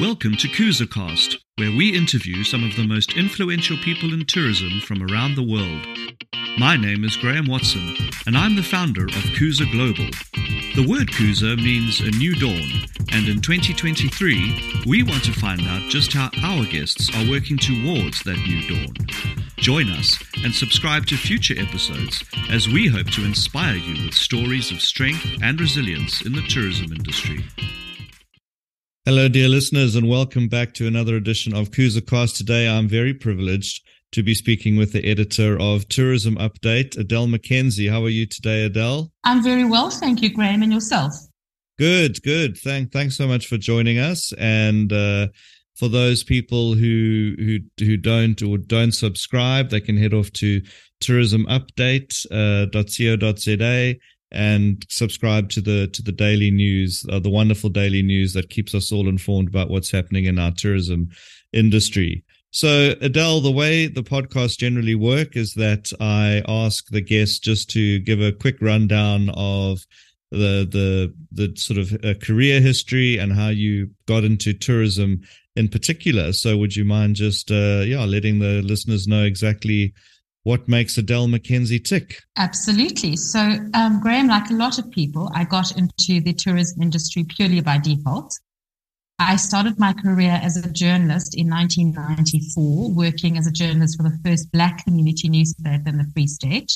Welcome to Kusa Cast, where we interview some of the most influential people in tourism from around the world. My name is Graham Watson, and I'm the founder of Kusa Global. The word Kusa means a new dawn, and in 2023, we want to find out just how our guests are working towards that new dawn. Join us and subscribe to future episodes as we hope to inspire you with stories of strength and resilience in the tourism industry. Hello, dear listeners, and welcome back to another edition of Kusa Cast. Today, I'm very privileged to be speaking with the editor of Tourism Update, Adele Mackenzie. How are you today, Adele? I'm very well, thank you, Graham, and yourself. Good, good. Thank, thanks so much for joining us. And uh, for those people who who who don't or don't subscribe, they can head off to tourismupdate.co.za uh, and subscribe to the to the daily news, uh, the wonderful daily news that keeps us all informed about what's happening in our tourism industry. So, Adele, the way the podcast generally work is that I ask the guest just to give a quick rundown of the the the sort of uh, career history and how you got into tourism in particular. So, would you mind just uh, yeah letting the listeners know exactly what makes Adele Mackenzie tick? Absolutely. So, um, Graham, like a lot of people, I got into the tourism industry purely by default. I started my career as a journalist in 1994, working as a journalist for the first black community newspaper in the Free State,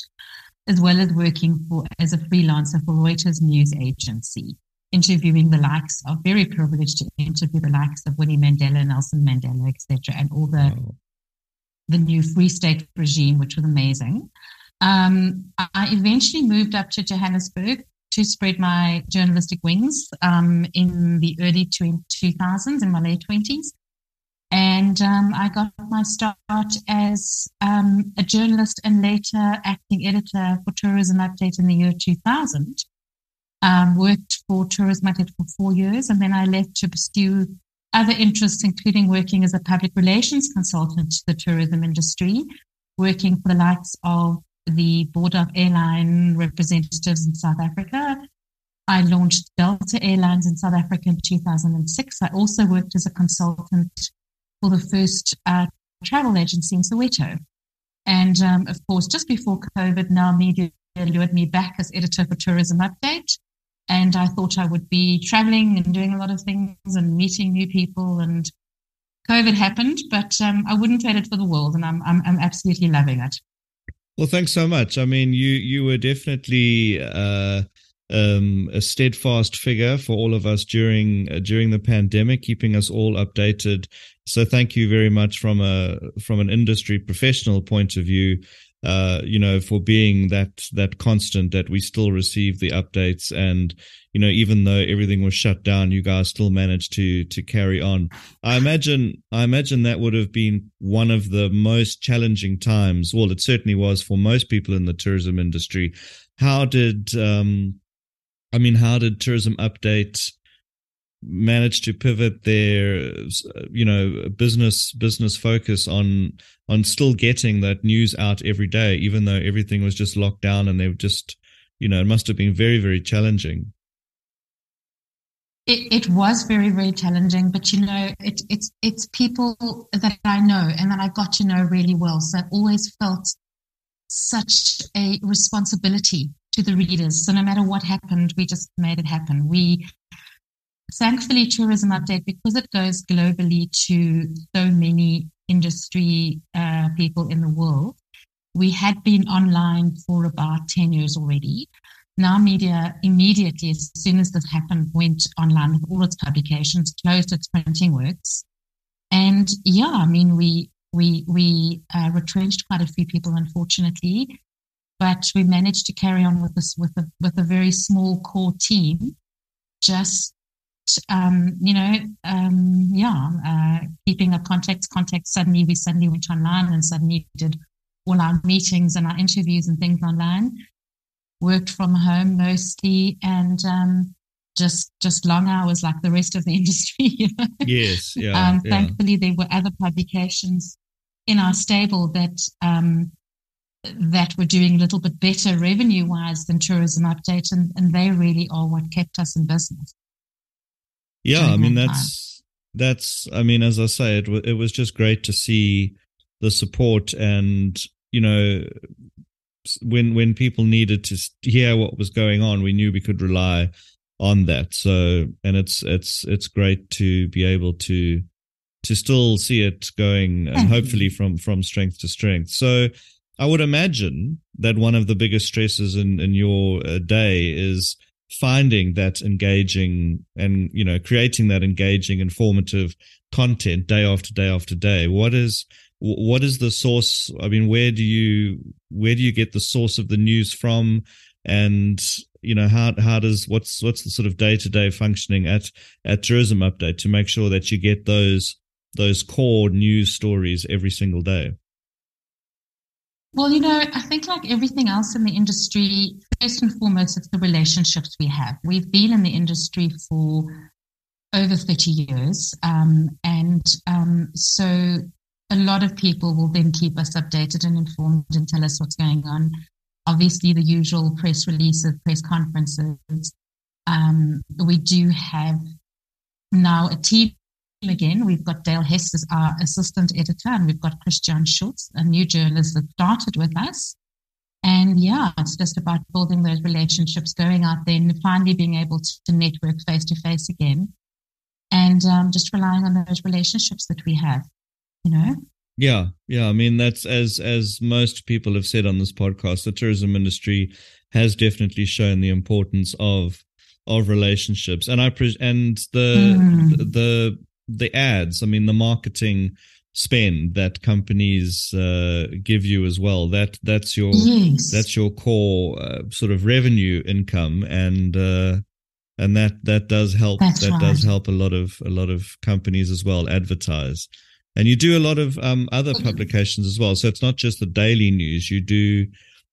as well as working for as a freelancer for Reuters news agency, interviewing the likes of very privileged to interview the likes of Winnie Mandela, Nelson Mandela, etc., and all the oh the new Free State regime, which was amazing. Um, I eventually moved up to Johannesburg to spread my journalistic wings um, in the early 2000s, in my late 20s. And um, I got my start as um, a journalist and later acting editor for Tourism Update in the year 2000. Um, worked for Tourism Update for four years, and then I left to pursue other interests, including working as a public relations consultant to the tourism industry, working for the likes of the Board of Airline Representatives in South Africa. I launched Delta Airlines in South Africa in 2006. I also worked as a consultant for the first uh, travel agency in Soweto. And um, of course, just before COVID, Now Media lured me back as editor for Tourism Update. And I thought I would be traveling and doing a lot of things and meeting new people. And COVID happened, but um, I wouldn't trade it for the world. And I'm, I'm, I'm absolutely loving it. Well, thanks so much. I mean, you you were definitely uh, um, a steadfast figure for all of us during uh, during the pandemic, keeping us all updated. So, thank you very much from a from an industry professional point of view uh, you know, for being that that constant that we still receive the updates, and you know, even though everything was shut down, you guys still managed to to carry on. I imagine, I imagine that would have been one of the most challenging times. Well, it certainly was for most people in the tourism industry. How did, um, I mean, how did Tourism Update? Managed to pivot their you know business business focus on on still getting that news out every day even though everything was just locked down and they were just you know it must have been very very challenging. It, it was very very challenging but you know it, it's it's people that i know and that i got to know really well so i always felt such a responsibility to the readers. So no matter what happened we just made it happen. We Thankfully, Tourism Update, because it goes globally to so many industry uh, people in the world, we had been online for about 10 years already. Now, media immediately, as soon as this happened, went online with all its publications, closed its printing works. And yeah, I mean, we we we uh, retrenched quite a few people, unfortunately, but we managed to carry on with this with a with a very small core team, just um, you know, um, yeah, uh, keeping up contacts, contacts. Suddenly, we suddenly went online and suddenly did all our meetings and our interviews and things online. Worked from home mostly, and um, just just long hours like the rest of the industry. You know? Yes, yeah, um, yeah. Thankfully, there were other publications in our stable that um, that were doing a little bit better revenue wise than Tourism Update, and, and they really are what kept us in business. Yeah, I mean that's that's I mean, as I say, it it was just great to see the support and you know when when people needed to hear what was going on, we knew we could rely on that. So and it's it's it's great to be able to to still see it going and hopefully from from strength to strength. So I would imagine that one of the biggest stresses in in your uh, day is finding that engaging and you know creating that engaging informative content day after day after day. What is what is the source? I mean where do you where do you get the source of the news from? And you know how how does what's what's the sort of day-to-day functioning at at tourism update to make sure that you get those those core news stories every single day? Well, you know, I think like everything else in the industry, first and foremost, it's the relationships we have. We've been in the industry for over 30 years. Um, and um, so a lot of people will then keep us updated and informed and tell us what's going on. Obviously, the usual press releases, press conferences. Um, we do have now a team again. We've got Dale Hess as our assistant editor, and we've got Christian Schultz, a new journalist that started with us. And yeah, it's just about building those relationships, going out there and finally being able to network face to face again. And um, just relying on those relationships that we have, you know? Yeah, yeah. I mean, that's as as most people have said on this podcast, the tourism industry has definitely shown the importance of of relationships, and I pre- and the mm. the the ads, I mean, the marketing spend that companies uh, give you as well. That that's your yes. that's your core uh, sort of revenue income, and uh, and that that does help. That's that right. does help a lot of a lot of companies as well advertise. And you do a lot of um, other publications as well. So it's not just the daily news. You do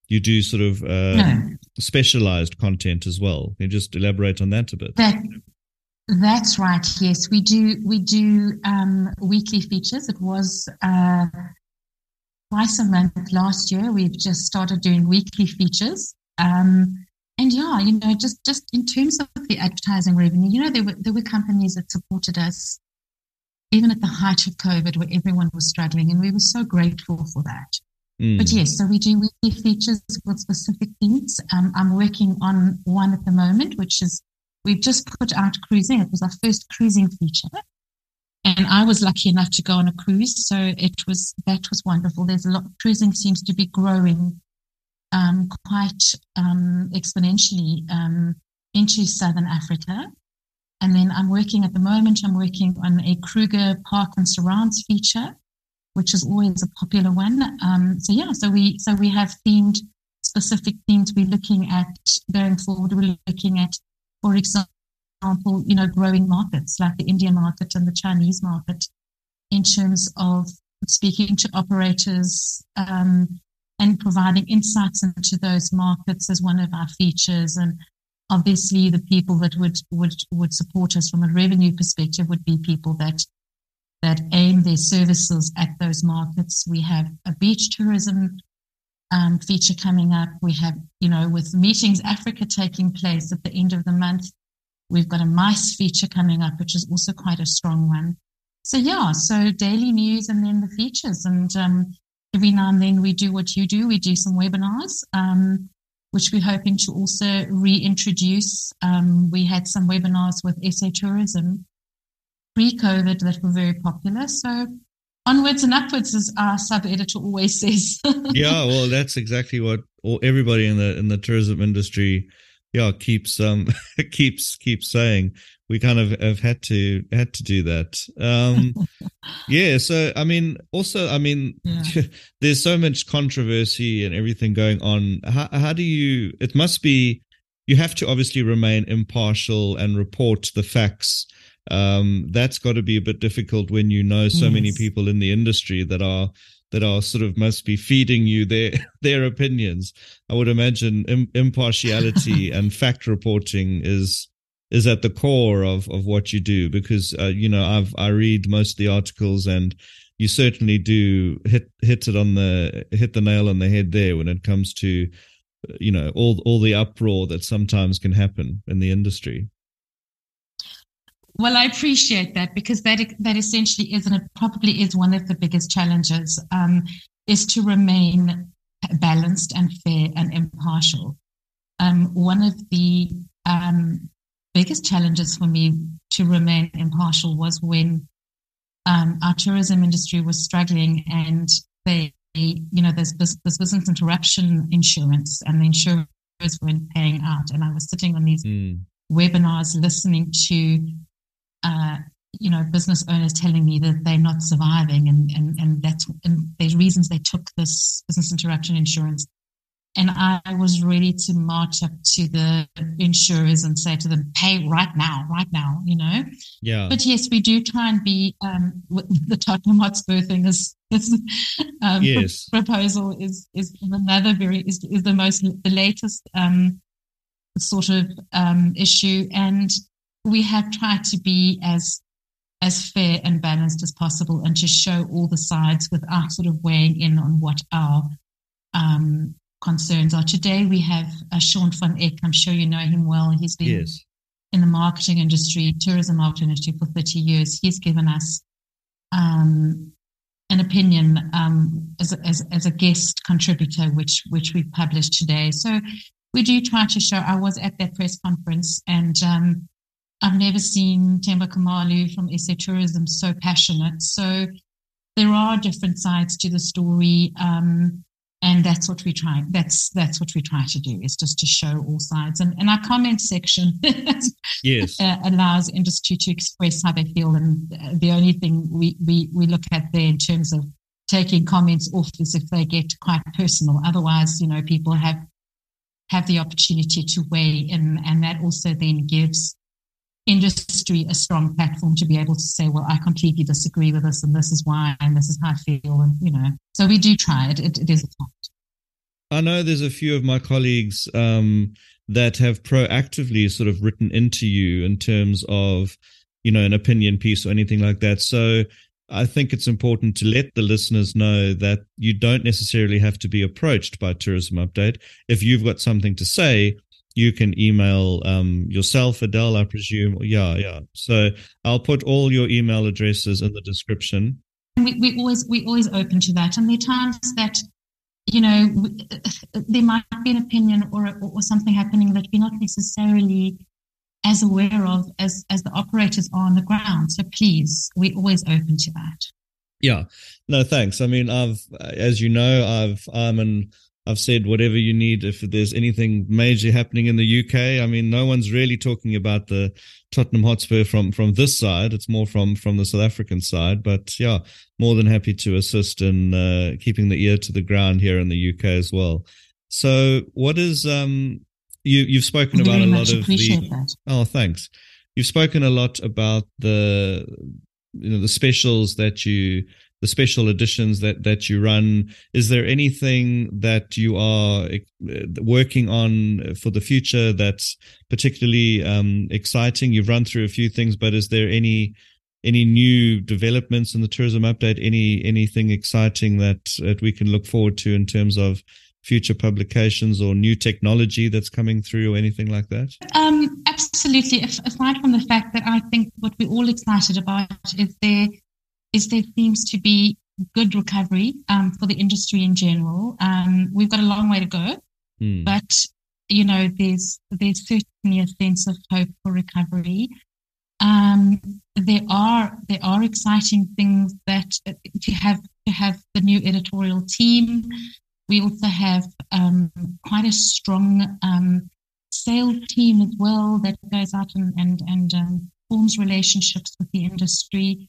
you do sort of uh, no. specialized content as well. Can you just elaborate on that a bit? That, that's right. Yes, we do. We do um, weekly features. It was uh, twice a month last year. We've just started doing weekly features. Um, and yeah, you know, just just in terms of the advertising revenue, you know, there were there were companies that supported us even at the height of COVID, where everyone was struggling, and we were so grateful for that. Mm. But yes, so we do weekly features with specific themes. Um, I'm working on one at the moment, which is We've just put out cruising. It was our first cruising feature. And I was lucky enough to go on a cruise. So it was, that was wonderful. There's a lot, cruising seems to be growing um, quite um, exponentially um, into Southern Africa. And then I'm working at the moment, I'm working on a Kruger Park and Surrounds feature, which is always a popular one. Um, so yeah, so we, so we have themed specific themes we're looking at going forward. We're looking at for example, you know, growing markets like the Indian market and the Chinese market in terms of speaking to operators um, and providing insights into those markets as one of our features. And obviously, the people that would would would support us from a revenue perspective would be people that that aim their services at those markets. We have a beach tourism um, feature coming up. We have, you know, with Meetings Africa taking place at the end of the month, we've got a MICE feature coming up, which is also quite a strong one. So yeah, so daily news and then the features, and um, every now and then we do what you do. We do some webinars, um, which we're hoping to also reintroduce. Um, we had some webinars with SA Tourism pre-COVID that were very popular. So onwards and upwards, as our sub editor always says. yeah, well, that's exactly what everybody in the in the tourism industry, yeah, keeps um keeps keeps saying. We kind of have had to had to do that. Um Yeah, so I mean, also, I mean, yeah. there's so much controversy and everything going on. How how do you? It must be you have to obviously remain impartial and report the facts um, that's got to be a bit difficult when you know so yes. many people in the industry that are that are sort of must be feeding you their their opinions. I would imagine Im- impartiality and fact reporting is is at the core of of what you do because uh, you know I've I read most of the articles and you certainly do hit hit it on the hit the nail on the head there when it comes to you know all all the uproar that sometimes can happen in the industry. Well, I appreciate that because that that essentially is, and it probably is one of the biggest challenges, um, is to remain balanced and fair and impartial. Um, one of the um, biggest challenges for me to remain impartial was when um, our tourism industry was struggling and they, you know, there's, there's business interruption insurance and the insurers weren't paying out. And I was sitting on these mm. webinars listening to, uh, you know, business owners telling me that they're not surviving and, and, and that's, and there's reasons they took this business interruption insurance and I was ready to march up to the insurers and say to them, pay right now, right now, you know? Yeah. But yes, we do try and be, um, the Tottenham Hotspur thing is, this um, yes. proposal is, is another very, is, is the most, the latest, um, sort of, um, issue. And we have tried to be as, as fair and balanced as possible and to show all the sides without sort of weighing in on what our, um, concerns are. Today we have uh, Sean van Eck. I'm sure you know him well. He's been yes. in the marketing industry, tourism marketing industry for 30 years. He's given us um, an opinion um, as, a, as, as, a guest contributor, which which we published today. So we do try to show. I was at that press conference, and um, I've never seen Themba Khumalo from SA Tourism so passionate. So there are different sides to the story. Um, and that's what we try that's that's what we try to do is just to show all sides and, and our comment section yes uh, allows industry to express how they feel and the only thing we, we we look at there in terms of taking comments off is if they get quite personal otherwise you know people have have the opportunity to weigh in and that also then gives industry a strong platform to be able to say, well, I completely disagree with this and this is why and this is how I feel. And, you know, so we do try it. It, it is a fact. I know there's a few of my colleagues um, that have proactively sort of written into you in terms of, you know, an opinion piece or anything like that. So I think it's important to let the listeners know that you don't necessarily have to be approached by Tourism Update. If you've got something to say, you can email um, yourself, Adele, I presume. Yeah, yeah. So I'll put all your email addresses in the description. We, we always we always open to that, and there are times that you know there might be an opinion or or something happening that we're not necessarily as aware of as as the operators are on the ground. So please, we're always open to that. Yeah, no, thanks. I mean, I've as you know, I've I'm an I've said whatever you need if there's anything major happening in the UK. I mean, no one's really talking about the Tottenham Hotspur from from this side. It's more from from the South African side. But yeah, more than happy to assist in uh, keeping the ear to the ground here in the UK as well. So, what is um you you've spoken about a lot of the that. oh thanks. You've spoken a lot about the you know the specials that you the special editions that that you run is there anything that you are uh, working on for the future that's particularly um, exciting you've run through a few things but is there any any new developments in the tourism update any anything exciting that that we can look forward to in terms of future publications or new technology that's coming through or anything like that? Um, absolutely. Aside from the fact that I think what we're all excited about is there is there seems to be good recovery um, for the industry in general. Um, we've got a long way to go, mm. but you know, there's there's certainly a sense of hope for recovery. Um, there are there are exciting things that uh, to have to have the new editorial team. We also have um, quite a strong um, sales team as well that goes out and and, and um, forms relationships with the industry.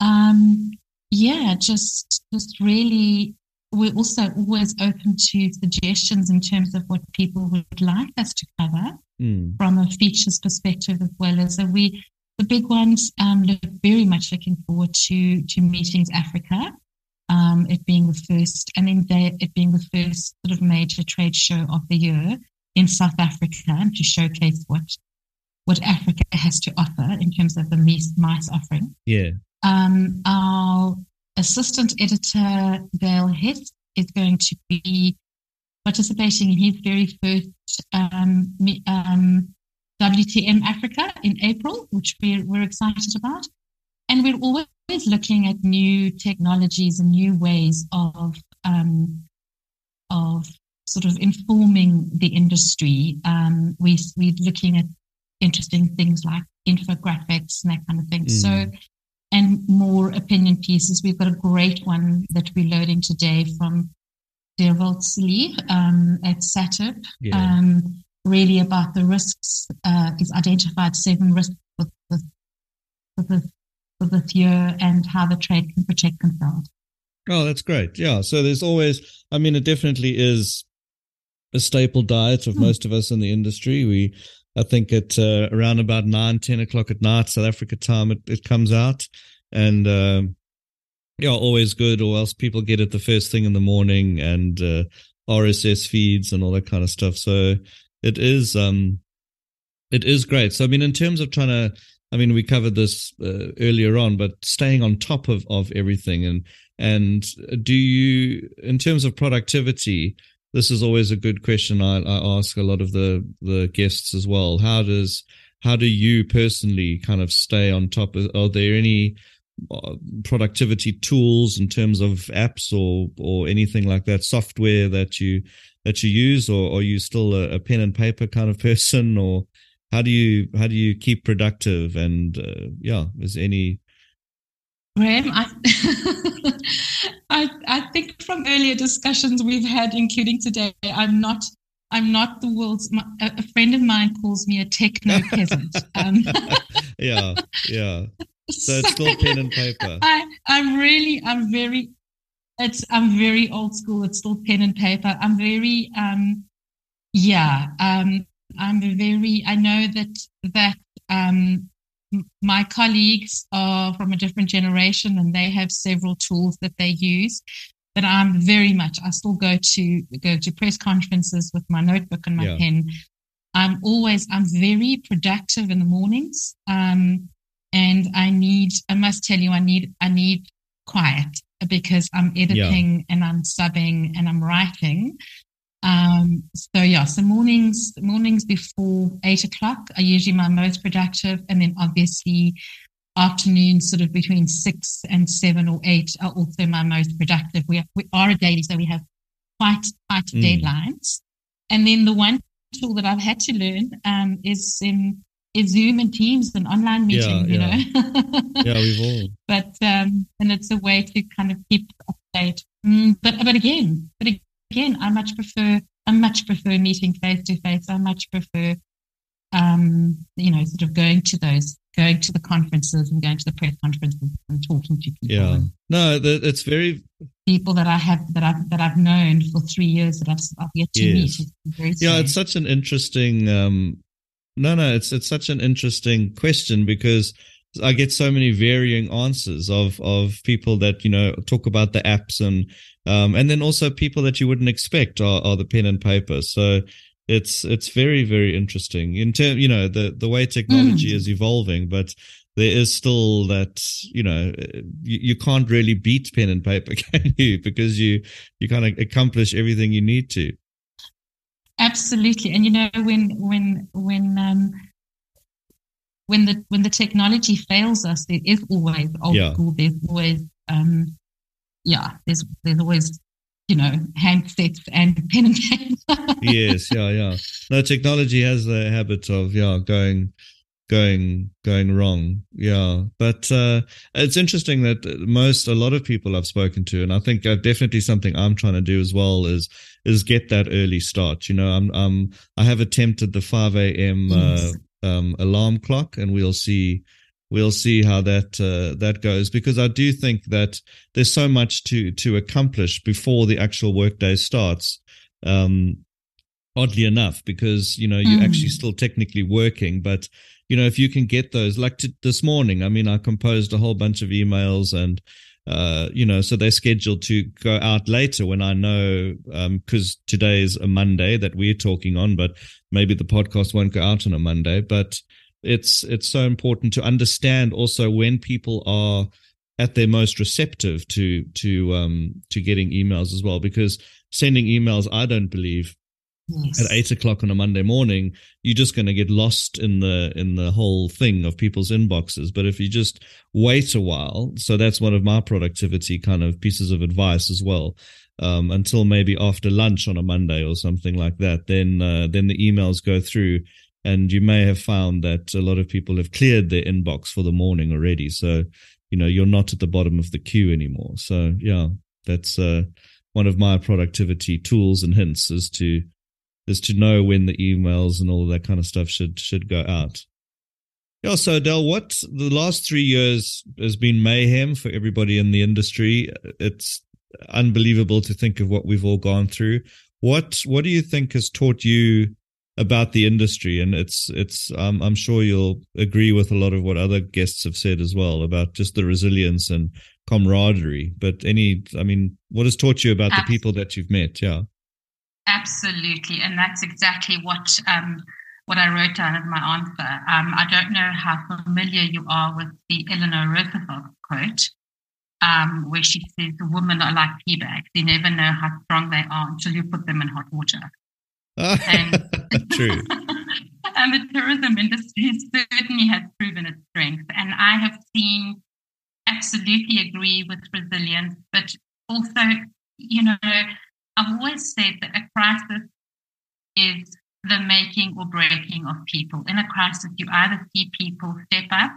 Um, yeah, just just really, we're also always open to suggestions in terms of what people would like us to cover mm. from a features perspective as well as we. The big ones um, look very much looking forward to to meetings Africa, um, it being the first, and then they, it being the first sort of major trade show of the year in South Africa to showcase what what Africa has to offer in terms of the mice, mice offering. Yeah. Um, our assistant editor, Dale Hess, is going to be participating in his very first um, um, WTM Africa in April, which we're, we're excited about. And we're always looking at new technologies and new ways of um, of sort of informing the industry. Um, we, we're looking at interesting things like infographics and that kind of thing. Mm. So, and more opinion pieces. We've got a great one that we're loading today from Derwald Lee um, at SATIP. Yeah. Um, really about the risks. Uh, he's identified seven risks for, with, with, the, with this year and how the trade can protect themselves. Oh, that's great. Yeah. So there's always, I mean, it definitely is a staple diet of hmm. most of us in the industry. We, I think at uh, around about nine, 10 o'clock at night, South Africa time, it, it comes out. And, uh, yeah, always good, or else people get it the first thing in the morning and uh, RSS feeds and all that kind of stuff. So it is, um, it is great. So I mean, in terms of trying to, I mean, we covered this uh, earlier on, but staying on top of of everything and and do you, in terms of productivity, this is always a good question I, I ask a lot of the the guests as well. How does how do you personally kind of stay on top? Are there any uh, productivity tools in terms of apps or or anything like that, software that you that you use, or are you still a, a pen and paper kind of person, or how do you how do you keep productive? And uh, yeah, is any Graham, I, I, I think from earlier discussions we've had, including today, I'm not I'm not the world's. My, a friend of mine calls me a techno peasant. Um, yeah, yeah. So, so, it's still pen and paper. I, I'm really, I'm very, it's, I'm very old school. It's still pen and paper. I'm very, um, yeah, um, I'm very. I know that that um, my colleagues are from a different generation and they have several tools that they use but i'm very much i still go to go to press conferences with my notebook and my yeah. pen i'm always i'm very productive in the mornings um, and i need i must tell you i need i need quiet because i'm editing yeah. and i'm subbing and i'm writing um, so yeah, so mornings, mornings before eight o'clock are usually my most productive, and then obviously afternoons, sort of between six and seven or eight, are also my most productive. We are, we are a daily, so we have quite tight mm. deadlines. And then the one tool that I've had to learn um, is in is Zoom and Teams and online meeting. Yeah, you yeah. know, yeah, we've all. But um, and it's a way to kind of keep up to date. Mm, but but again, but again, I much prefer I much prefer meeting face to face. I much prefer um, you know, sort of going to those, going to the conferences and going to the press conferences and talking to people. Yeah, no, it's very people that I have that I've that I've known for three years that I've, I've yet to yes. meet. yeah, it's such an interesting. Um, no, no, it's it's such an interesting question because I get so many varying answers of of people that you know talk about the apps and um, and then also people that you wouldn't expect are, are the pen and paper. So it's it's very very interesting in term you know the the way technology mm. is evolving, but there is still that you know you, you can't really beat pen and paper, can you? Because you you kind of accomplish everything you need to. Absolutely, and you know when when when um, when the when the technology fails us, there is always old yeah. school. There's always um, yeah. There's there's always you know handsets and pen and paper. yes, yeah, yeah. No, technology has the habit of yeah going going going wrong yeah but uh it's interesting that most a lot of people i've spoken to and i think uh, definitely something i'm trying to do as well is is get that early start you know i'm i'm i have attempted the 5 a.m yes. uh, um, alarm clock, and we'll see we'll see how that uh, that goes because I do think that there's so much to to accomplish before the actual workday starts. Um, oddly enough, because you know you're mm. actually still technically working, but you know if you can get those like to, this morning, I mean, I composed a whole bunch of emails and. Uh, you know, so they're scheduled to go out later when I know, because um, today is a Monday that we're talking on, but maybe the podcast won't go out on a Monday, but it's it's so important to understand also when people are at their most receptive to to um to getting emails as well because sending emails I don't believe yes. at eight o'clock on a Monday morning, you're just going to get lost in the in the whole thing of people's inboxes. But if you just wait a while, so that's one of my productivity kind of pieces of advice as well. Um, until maybe after lunch on a Monday or something like that, then uh, then the emails go through, and you may have found that a lot of people have cleared their inbox for the morning already. So you know you're not at the bottom of the queue anymore. So yeah, that's uh, one of my productivity tools and hints is to is to know when the emails and all of that kind of stuff should should go out. Yeah, so Adele, what the last three years has been mayhem for everybody in the industry. It's unbelievable to think of what we've all gone through. What what do you think has taught you about the industry? And it's it's um, I'm sure you'll agree with a lot of what other guests have said as well about just the resilience and camaraderie. But any, I mean, what has taught you about the people that you've met? Yeah. Absolutely, and that's exactly what um, what I wrote down as my answer. Um, I don't know how familiar you are with the Eleanor Roosevelt quote, um, where she says, "Women are like tea bags; you never know how strong they are until you put them in hot water." and, True. and the tourism industry certainly has proven its strength, and I have seen absolutely agree with resilience, but also, you know I've always said that a crisis is the making or breaking of people. In a crisis, you either see people step up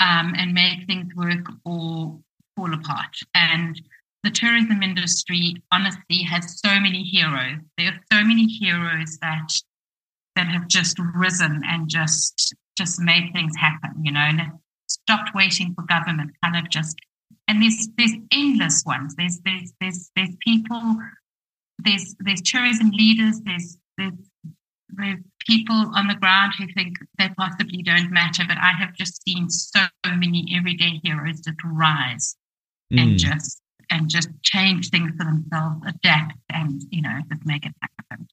um, and make things work or fall apart. And the tourism industry, honestly, has so many heroes. There are so many heroes that that have just risen and just just made things happen. You know, and stopped waiting for government. Kind of just and there's there's endless ones. There's there's there's there's people there's there's tourism leaders, there's there's there's people on the ground who think they possibly don't matter, but I have just seen so many everyday heroes just rise mm. and just and just change things for themselves, adapt, and you know just make it happen.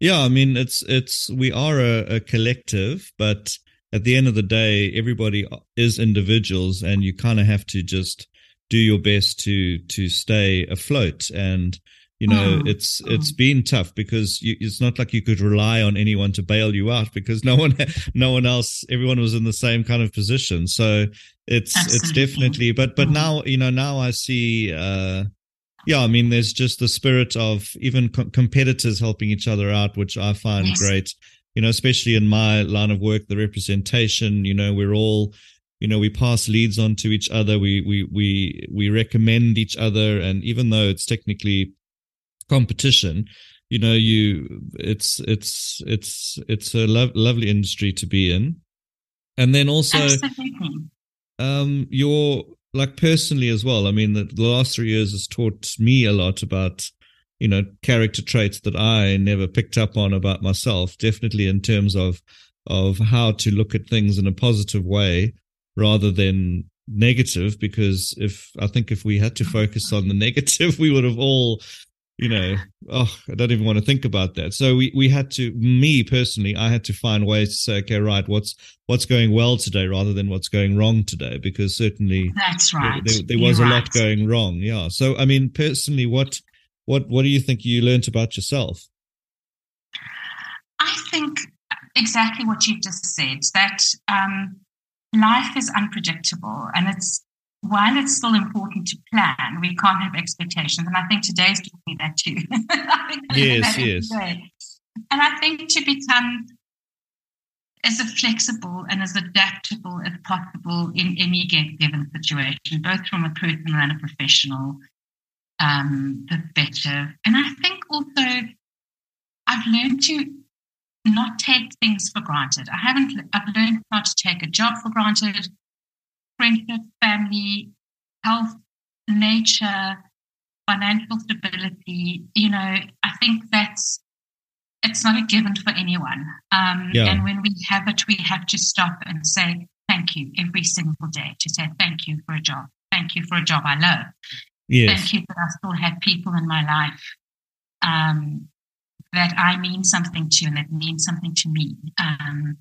Yeah, I mean it's it's we are a, a collective, but at the end of the day, everybody is individuals, and you kind of have to just do your best to to stay afloat and you know oh, it's oh. it's been tough because you, it's not like you could rely on anyone to bail you out because no one no one else everyone was in the same kind of position so it's Absolutely. it's definitely but but mm. now you know now i see uh yeah i mean there's just the spirit of even co- competitors helping each other out which i find yes. great you know especially in my line of work the representation you know we're all you know we pass leads on to each other we we we we recommend each other and even though it's technically competition you know you it's it's it's it's a lo- lovely industry to be in and then also Absolutely. um your like personally as well i mean the, the last three years has taught me a lot about you know character traits that i never picked up on about myself definitely in terms of of how to look at things in a positive way rather than negative because if i think if we had to focus on the negative we would have all you know, oh, I don't even want to think about that. So we, we had to, me personally, I had to find ways to say, okay, right, what's what's going well today rather than what's going wrong today, because certainly that's right. There, there was You're a right. lot going wrong. Yeah. So I mean, personally, what what what do you think you learned about yourself? I think exactly what you've just said. That um, life is unpredictable, and it's while it's still important to plan, we can't have expectations. And I think today's taught me that too. yes, yes. And I think to become as flexible and as adaptable as possible in any given situation, both from a personal and a professional um, perspective. And I think also I've learned to not take things for granted. I haven't, I've learned not to take a job for granted friendship, family, health, nature, financial stability. You know, I think that's it's not a given for anyone. Um, yeah. And when we have it, we have to stop and say thank you every single day. To say thank you for a job, thank you for a job I love. Yes. Thank you that I still have people in my life um, that I mean something to and that mean something to me. Um,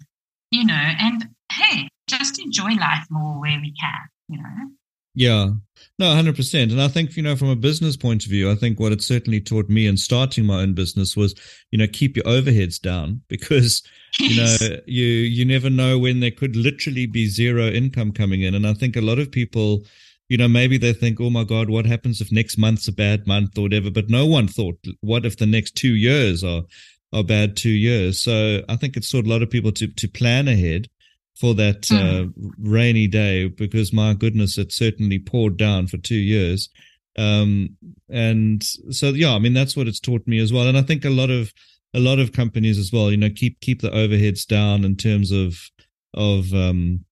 you know, and hey, just enjoy life more where we can, you know. Yeah, no, 100%. And I think, you know, from a business point of view, I think what it certainly taught me in starting my own business was, you know, keep your overheads down because, you know, you, you never know when there could literally be zero income coming in. And I think a lot of people, you know, maybe they think, oh my God, what happens if next month's a bad month or whatever? But no one thought, what if the next two years are, are bad two years? So I think it's taught a lot of people to, to plan ahead for that mm. uh, rainy day because my goodness, it certainly poured down for two years. Um, and so, yeah, I mean, that's what it's taught me as well. And I think a lot of, a lot of companies as well, you know, keep, keep the overheads down in terms of, of, um,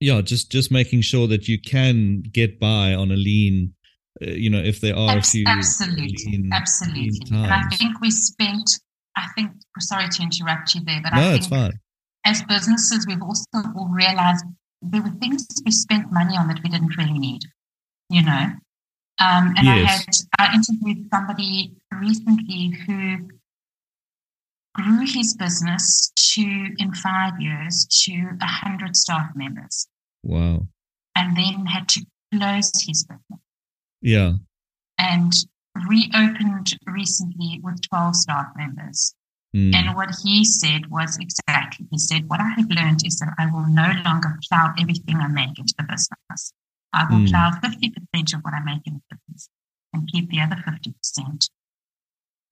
yeah, just, just making sure that you can get by on a lean, uh, you know, if there are Abs- a few. Absolutely. Absolutely. Lean and I think we spent, I think, sorry to interrupt you there, but no, I think it's fine as businesses, we've also all realized there were things we spent money on that we didn't really need, you know. Um, and yes. I had I interviewed somebody recently who grew his business to in five years to a hundred staff members. Wow! And then had to close his business. Yeah. And reopened recently with twelve staff members. Mm. And what he said was exactly, he said, what I have learned is that I will no longer plow everything I make into the business. I will mm. plow 50% of what I make in the business and keep the other 50%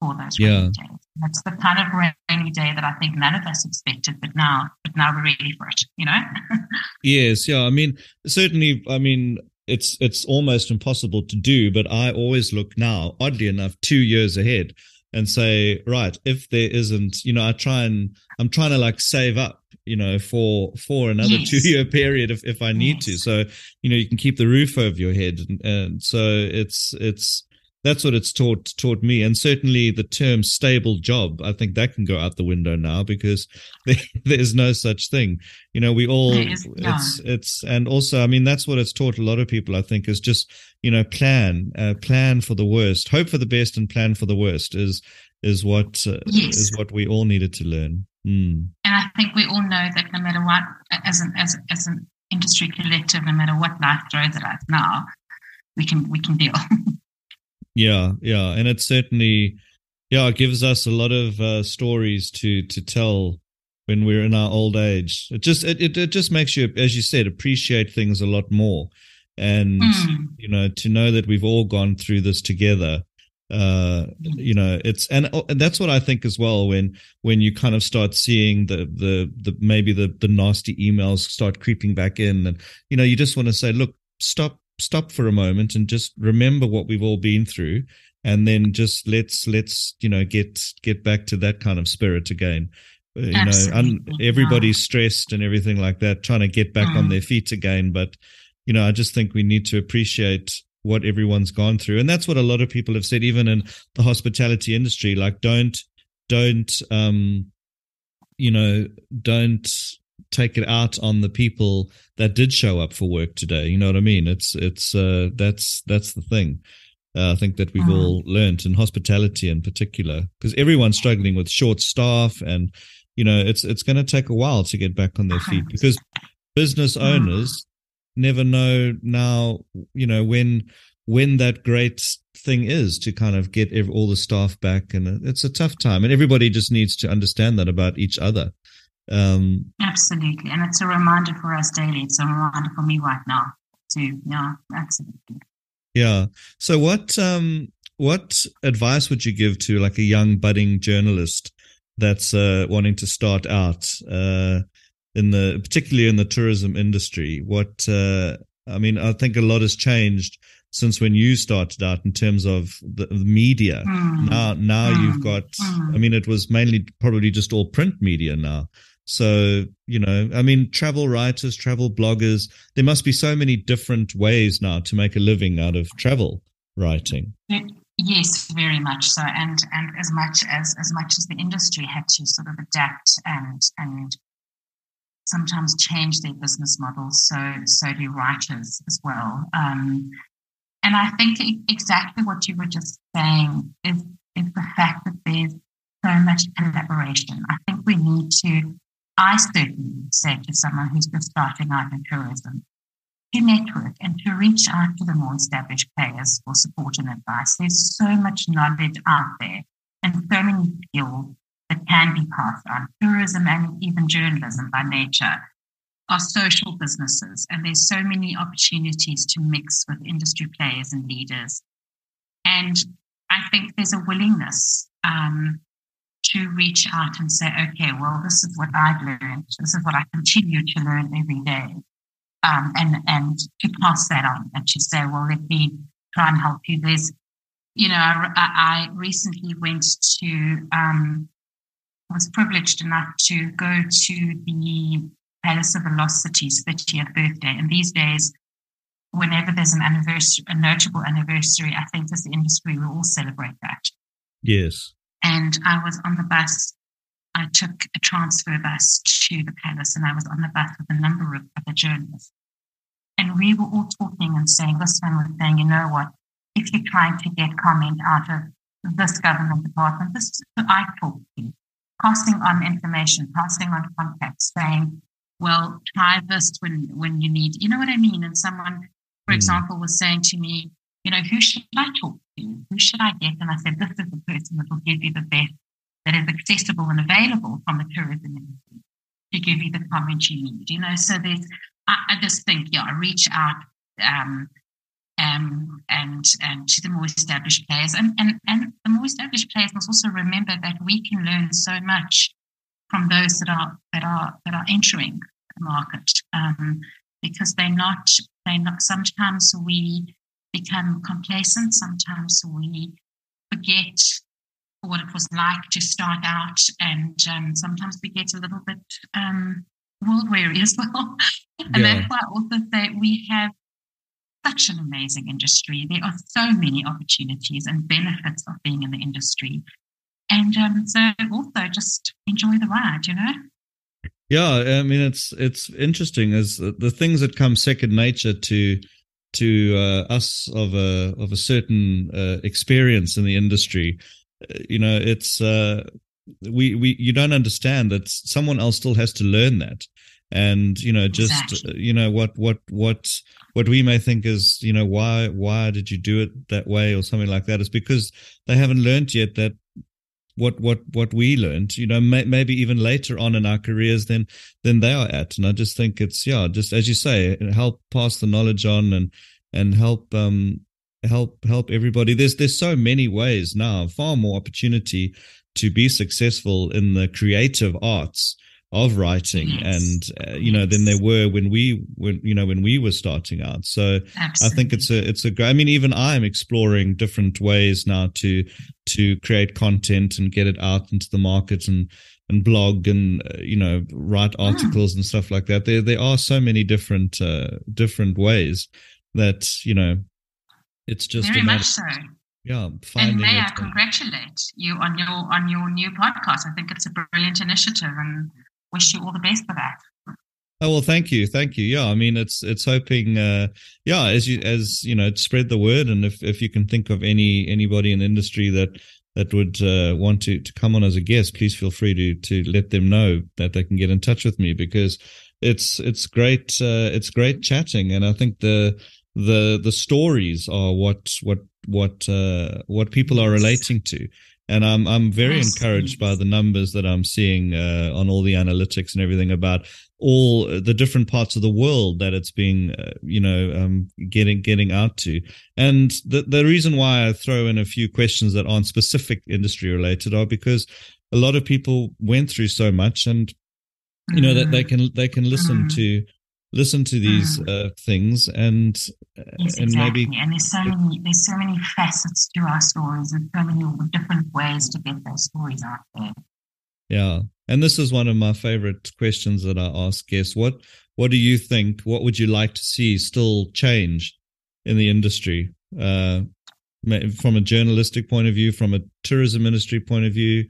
for those yeah. rainy days. That's the kind of rainy day that I think none of us expected, but now, but now we're ready for it, you know? yes. Yeah. I mean, certainly, I mean, it's, it's almost impossible to do, but I always look now, oddly enough, two years ahead and say, right, if there isn't, you know, I try and I'm trying to like save up, you know, for for another yes. two year period if if I need yes. to. So, you know, you can keep the roof over your head, and, and so it's it's that's what it's taught taught me and certainly the term stable job i think that can go out the window now because there, there's no such thing you know we all is, yeah. it's it's and also i mean that's what it's taught a lot of people i think is just you know plan uh, plan for the worst hope for the best and plan for the worst is is what uh, yes. is what we all needed to learn mm. and i think we all know that no matter what as an as, as an industry collective no matter what life throws at us now we can we can deal Yeah, yeah, and it certainly, yeah, it gives us a lot of uh, stories to to tell when we're in our old age. It just it, it, it just makes you, as you said, appreciate things a lot more, and mm. you know to know that we've all gone through this together. Uh, you know, it's and, oh, and that's what I think as well. When when you kind of start seeing the the the maybe the the nasty emails start creeping back in, and you know, you just want to say, look, stop stop for a moment and just remember what we've all been through and then just let's let's you know get get back to that kind of spirit again uh, you Absolutely. know un, everybody's stressed and everything like that trying to get back mm. on their feet again but you know i just think we need to appreciate what everyone's gone through and that's what a lot of people have said even in the hospitality industry like don't don't um you know don't take it out on the people that did show up for work today. You know what I mean? It's it's uh, that's that's the thing. Uh, I think that we've mm. all learned in hospitality in particular because everyone's struggling with short staff and you know it's it's going to take a while to get back on their feet because business mm. owners never know now you know when when that great thing is to kind of get all the staff back and it's a tough time and everybody just needs to understand that about each other um, absolutely. And it's a reminder for us daily. It's a reminder for me right now too. Yeah, absolutely. Yeah. So what um what advice would you give to like a young budding journalist that's uh, wanting to start out uh, in the particularly in the tourism industry? What uh, I mean, I think a lot has changed since when you started out in terms of the, the media. Mm. Now, now mm. you've got. Mm. I mean, it was mainly probably just all print media now. So, you know, I mean, travel writers, travel bloggers, there must be so many different ways now to make a living out of travel writing. Yes, very much so. And and as much as as much as the industry had to sort of adapt and and sometimes change their business models, so so do writers as well. Um, and I think exactly what you were just saying is is the fact that there's so much collaboration. I think we need to I certainly say to someone who's just starting out in tourism, to network and to reach out to the more established players for support and advice. There's so much knowledge out there and so many skills that can be passed on. Tourism and even journalism by nature are social businesses, and there's so many opportunities to mix with industry players and leaders. And I think there's a willingness um, to reach out and say, okay, well, this is what I've learned. This is what I continue to learn every day um, and and to pass that on and to say, well, let me try and help you. There's, you know, I, I recently went to, um, was privileged enough to go to the Palace of the Lost City's 30th birthday, and these days. Whenever there's an anniversary, a notable anniversary, I think as the industry we all celebrate that. Yes. And I was on the bus I took a transfer bus to the palace and I was on the bus with a number of other journalists. And we were all talking and saying, this one was saying, you know what, if you're trying to get comment out of this government department, this is who I talk to, passing on information, passing on contacts, saying, well, try this when, when you need, you know what I mean? And someone, for mm. example, was saying to me, you know, who should I talk to? Who should I get? And I said, this is the person that will give you the best that is accessible and available from the tourism industry to give you the comment you need. You know, so there's, I, I just think, yeah, I reach out um, um, and and to the more established players, and and and the more established players must also remember that we can learn so much from those that are that are that are entering the market, um, because they're not they not. Sometimes we become complacent. Sometimes we forget what it was like to start out. And um, sometimes we get a little bit um, world weary as well. and yeah. that's why I also say we have such an amazing industry. There are so many opportunities and benefits of being in the industry. And um, so also just enjoy the ride, you know? Yeah, I mean it's it's interesting as the things that come second nature to to uh, us of a of a certain uh, experience in the industry you know it's uh we we you don't understand that someone else still has to learn that and you know just exactly. you know what what what what we may think is you know why why did you do it that way or something like that is because they haven't learned yet that what what what we learned you know may, maybe even later on in our careers than than they are at. And i just think it's yeah just as you say help pass the knowledge on and and help um help help everybody. There's there's so many ways now far more opportunity to be successful in the creative arts of writing yes. and uh, you know than there were when we when you know when we were starting out so Absolutely. i think it's a it's a i mean even i'm exploring different ways now to to create content and get it out into the market and and blog and uh, you know write ah. articles mm. and stuff like that there there are so many different uh, different ways that you know it's just very much so. Yeah, and may I congratulate you on your on your new podcast. I think it's a brilliant initiative, and wish you all the best for that. Oh well, thank you, thank you. Yeah, I mean, it's it's hoping, uh, yeah, as you as you know, spread the word, and if if you can think of any anybody in the industry that that would uh, want to to come on as a guest, please feel free to to let them know that they can get in touch with me because it's it's great uh, it's great chatting, and I think the the the stories are what what what uh, what people are relating to and I'm I'm very yes. encouraged by the numbers that I'm seeing uh, on all the analytics and everything about all the different parts of the world that it's being uh, you know um, getting getting out to. And the the reason why I throw in a few questions that aren't specific industry related are because a lot of people went through so much and you know that they mm. can they can listen mm. to listen to these mm. uh, things and yes, and exactly. maybe and there's so many there's so many facets to our stories and so many different ways to get those stories out there yeah and this is one of my favorite questions that i ask guests what what do you think what would you like to see still change in the industry uh, from a journalistic point of view from a tourism industry point of view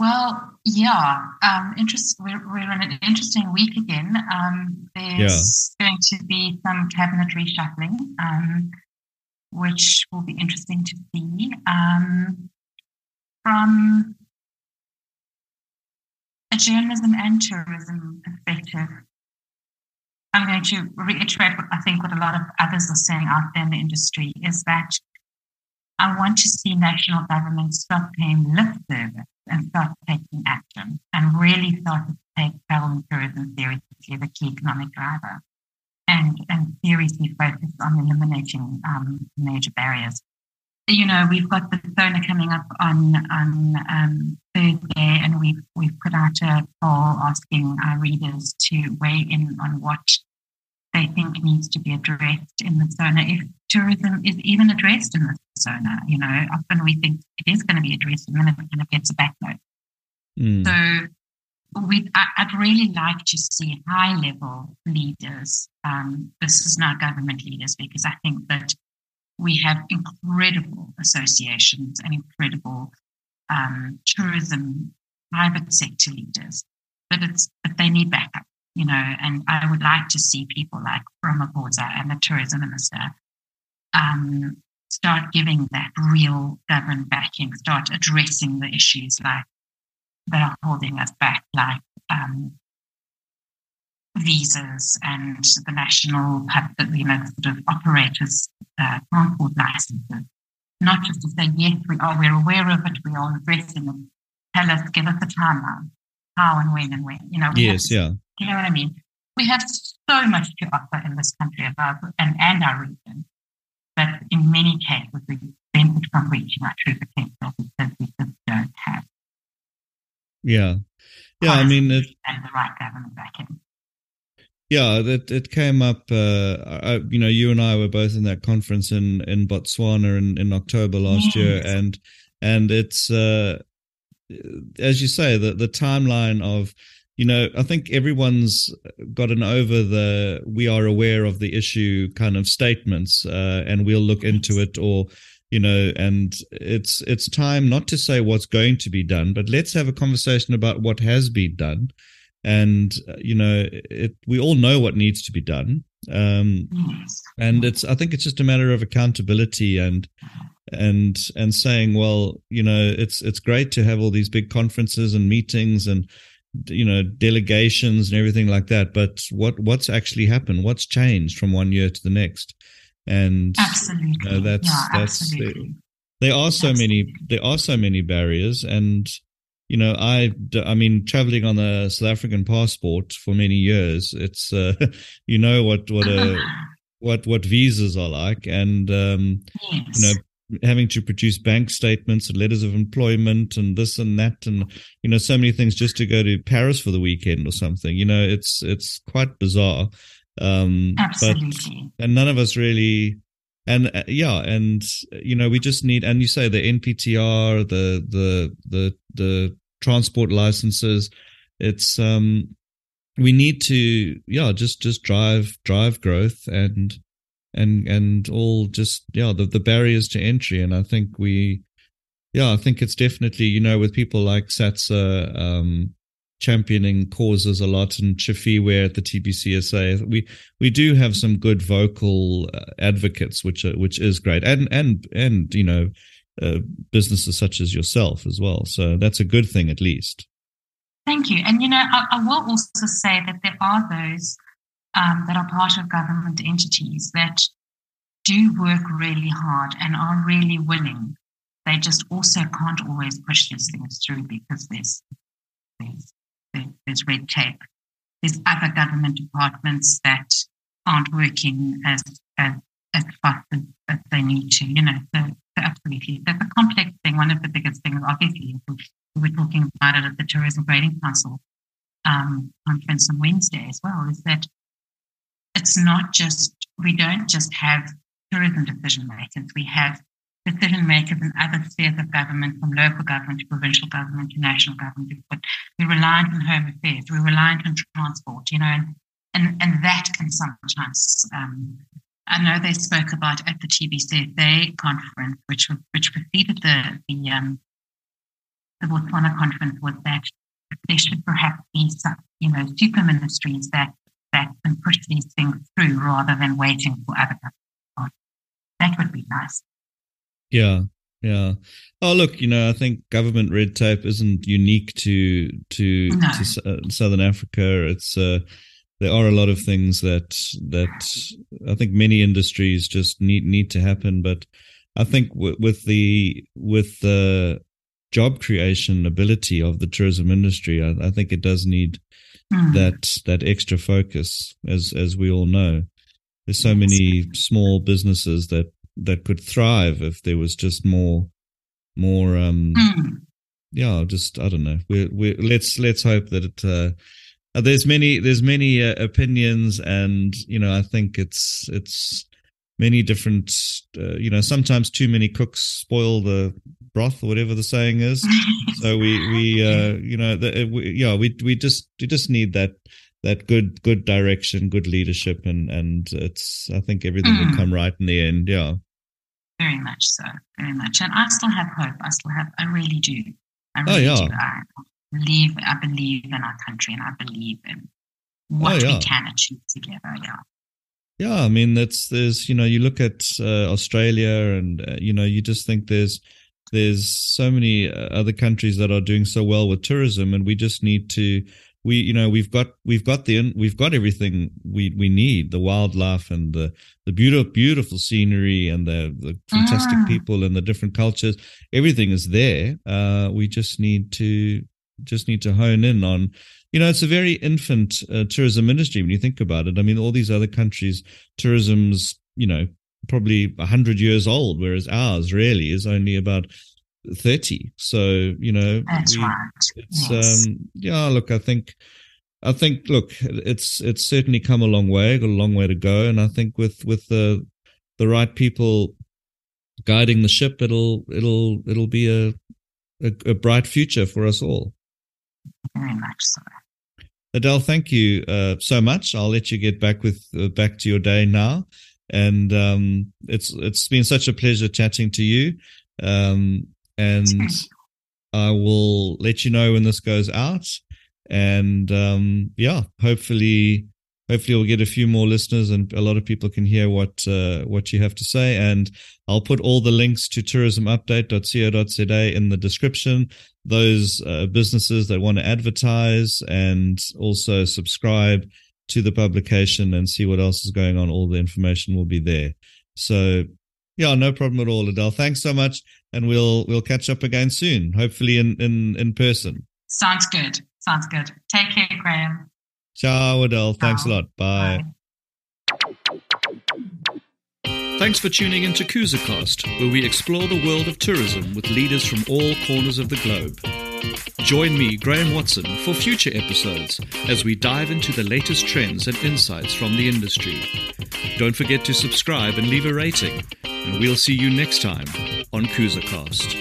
well, yeah, um, interest, we're, we're in an interesting week again. Um, there's yeah. going to be some cabinet reshuffling, um, which will be interesting to see. Um, from a journalism and tourism perspective, I'm going to reiterate what I think what a lot of others are saying out there in the industry is that I want to see national governments stop paying lip service and start taking action and really start to take travel and tourism seriously, as a key economic driver, and, and seriously focus on eliminating um, major barriers. You know, we've got the SONA coming up on on um, Thursday, and we've we've put out a poll asking our readers to weigh in on what they think needs to be addressed in the SONA. If tourism is even addressed in the You know, often we think it is going to be addressed and then it kind of gets a backnote. Mm. So we, I'd really like to see high level leaders. Um, this is not government leaders because I think that we have incredible associations and incredible um, tourism private sector leaders, but it's but they need backup you know, and I would like to see people like Ramaphosa and the tourism minister um, start giving that real government backing, start addressing the issues like that are holding us back, like um, visas and the national, you know, sort of operators uh, transport licenses. Not just to say yes, we are, we're aware of it, we are addressing it. Tell us, give us a timeline, how and when and when. You know, yes, yeah you know what I mean? We have so much to offer in this country about and, and our region in many cases we benefit from reaching our true potential because we just don't have. Yeah. Yeah, I mean, it, and the right government backing. Yeah, it it came up. Uh, I, you know, you and I were both in that conference in in Botswana in, in October last yes. year, and and it's uh, as you say the the timeline of you know, I think everyone's gotten over the we are aware of the issue kind of statements, uh, and we'll look into it, or you know, and it's it's time not to say what's going to be done, but let's have a conversation about what has been done, and uh, you know, it, we all know what needs to be done, um, and it's I think it's just a matter of accountability and and and saying well you know it's it's great to have all these big conferences and meetings and you know delegations and everything like that but what what's actually happened what's changed from one year to the next and absolutely you know, that's yeah, that's absolutely. there are so absolutely. many there are so many barriers and you know i i mean traveling on a south african passport for many years it's uh, you know what what a what what visas are like and um yes. you know having to produce bank statements and letters of employment and this and that and you know so many things just to go to Paris for the weekend or something. You know, it's it's quite bizarre. Um, Absolutely. But, and none of us really. And uh, yeah, and you know, we just need. And you say the NPTR, the the the the transport licenses. It's um, we need to yeah, just just drive drive growth and and and all just yeah the, the barriers to entry and i think we yeah i think it's definitely you know with people like satsa um championing causes a lot and Tshifhiwa at the TBCSA. We we do have some good vocal uh, advocates, which are, which is great, and and and you know uh, businesses such as yourself as well. So that's a good thing, at least. Thank you, and you know I, I will also say that there are those um, that are part of government entities that do work really hard and are really willing. They just also can't always push these things through because there's there's, there's red tape. There's other government departments that aren't working as as, as fast as, as they need to. You know, so, so absolutely, that's a complex thing. One of the biggest things, obviously, we were talking about it at the Tourism Grading Council um, conference on Wednesday as well, is that it's not just, we don't just have tourism decision makers, we have decision makers in other spheres of government, from local government to provincial government to national government. But we're reliant on home affairs, we're reliant on transport, you know, and, and, and that can sometimes. Um, I know they spoke about at the TBCSA conference, which which preceded the the um, the Botswana conference, was that there should perhaps be some, you know, super ministries that that can push these things through rather than waiting for other governments. That would be nice. Yeah, yeah. Oh, look, you know, I think government red tape isn't unique to to, no. to uh, Southern Africa. It's uh, there are a lot of things that that I think many industries just need need to happen. But I think w- with the with the job creation ability of the tourism industry, I, I think it does need mm. that that extra focus, as as we all know. There's so many small businesses that that could thrive if there was just more more um mm. yeah just i don't know we we let's let's hope that it uh, there's many there's many uh, opinions and you know i think it's it's many different uh, you know sometimes too many cooks spoil the broth or whatever the saying is so we we uh you know the, uh, we, yeah we we just we just need that that good good direction good leadership and and it's i think everything mm. will come right in the end yeah very much so very much and i still have hope i still have i really do i oh, really oh, yeah. do I, believe I believe in our country and I believe in what oh, yeah. we can achieve together. Yeah. Yeah, I mean that's there's you know you look at uh, Australia and uh, you know you just think there's there's so many uh, other countries that are doing so well with tourism and we just need to we you know we've got we've got the we've got everything we we need the wildlife and the the beautiful beautiful scenery and the the fantastic ah. people and the different cultures everything is there uh we just need to just need to hone in on you know it's a very infant uh, tourism industry when you think about it i mean all these other countries tourism's you know probably 100 years old whereas ours really is only about 30 so you know That's we, right. it's yes. um yeah look i think i think look it's it's certainly come a long way got a long way to go and i think with with the the right people guiding the ship it'll it'll it'll be a a, a bright future for us all very much so. Adele, thank you uh, so much. I'll let you get back with uh, back to your day now, and um, it's it's been such a pleasure chatting to you. Um, and I will let you know when this goes out. And um, yeah, hopefully hopefully we'll get a few more listeners and a lot of people can hear what uh, what you have to say. And i'll put all the links to tourismupdate.co.za in the description. Those uh, businesses that want to advertise and also subscribe to the publication and see what else is going on all the information will be there. So yeah no problem at all adele. Thanks so much and we'll we'll catch up again soon hopefully in in in person. Sounds good. Sounds good. Take care graham Ciao, Adele. Thanks Ciao. a lot. Bye. Bye. Thanks for tuning in to Kusa Cast, where we explore the world of tourism with leaders from all corners of the globe. Join me, Graham Watson, for future episodes as we dive into the latest trends and insights from the industry. Don't forget to subscribe and leave a rating, and we'll see you next time on Kusa Cast.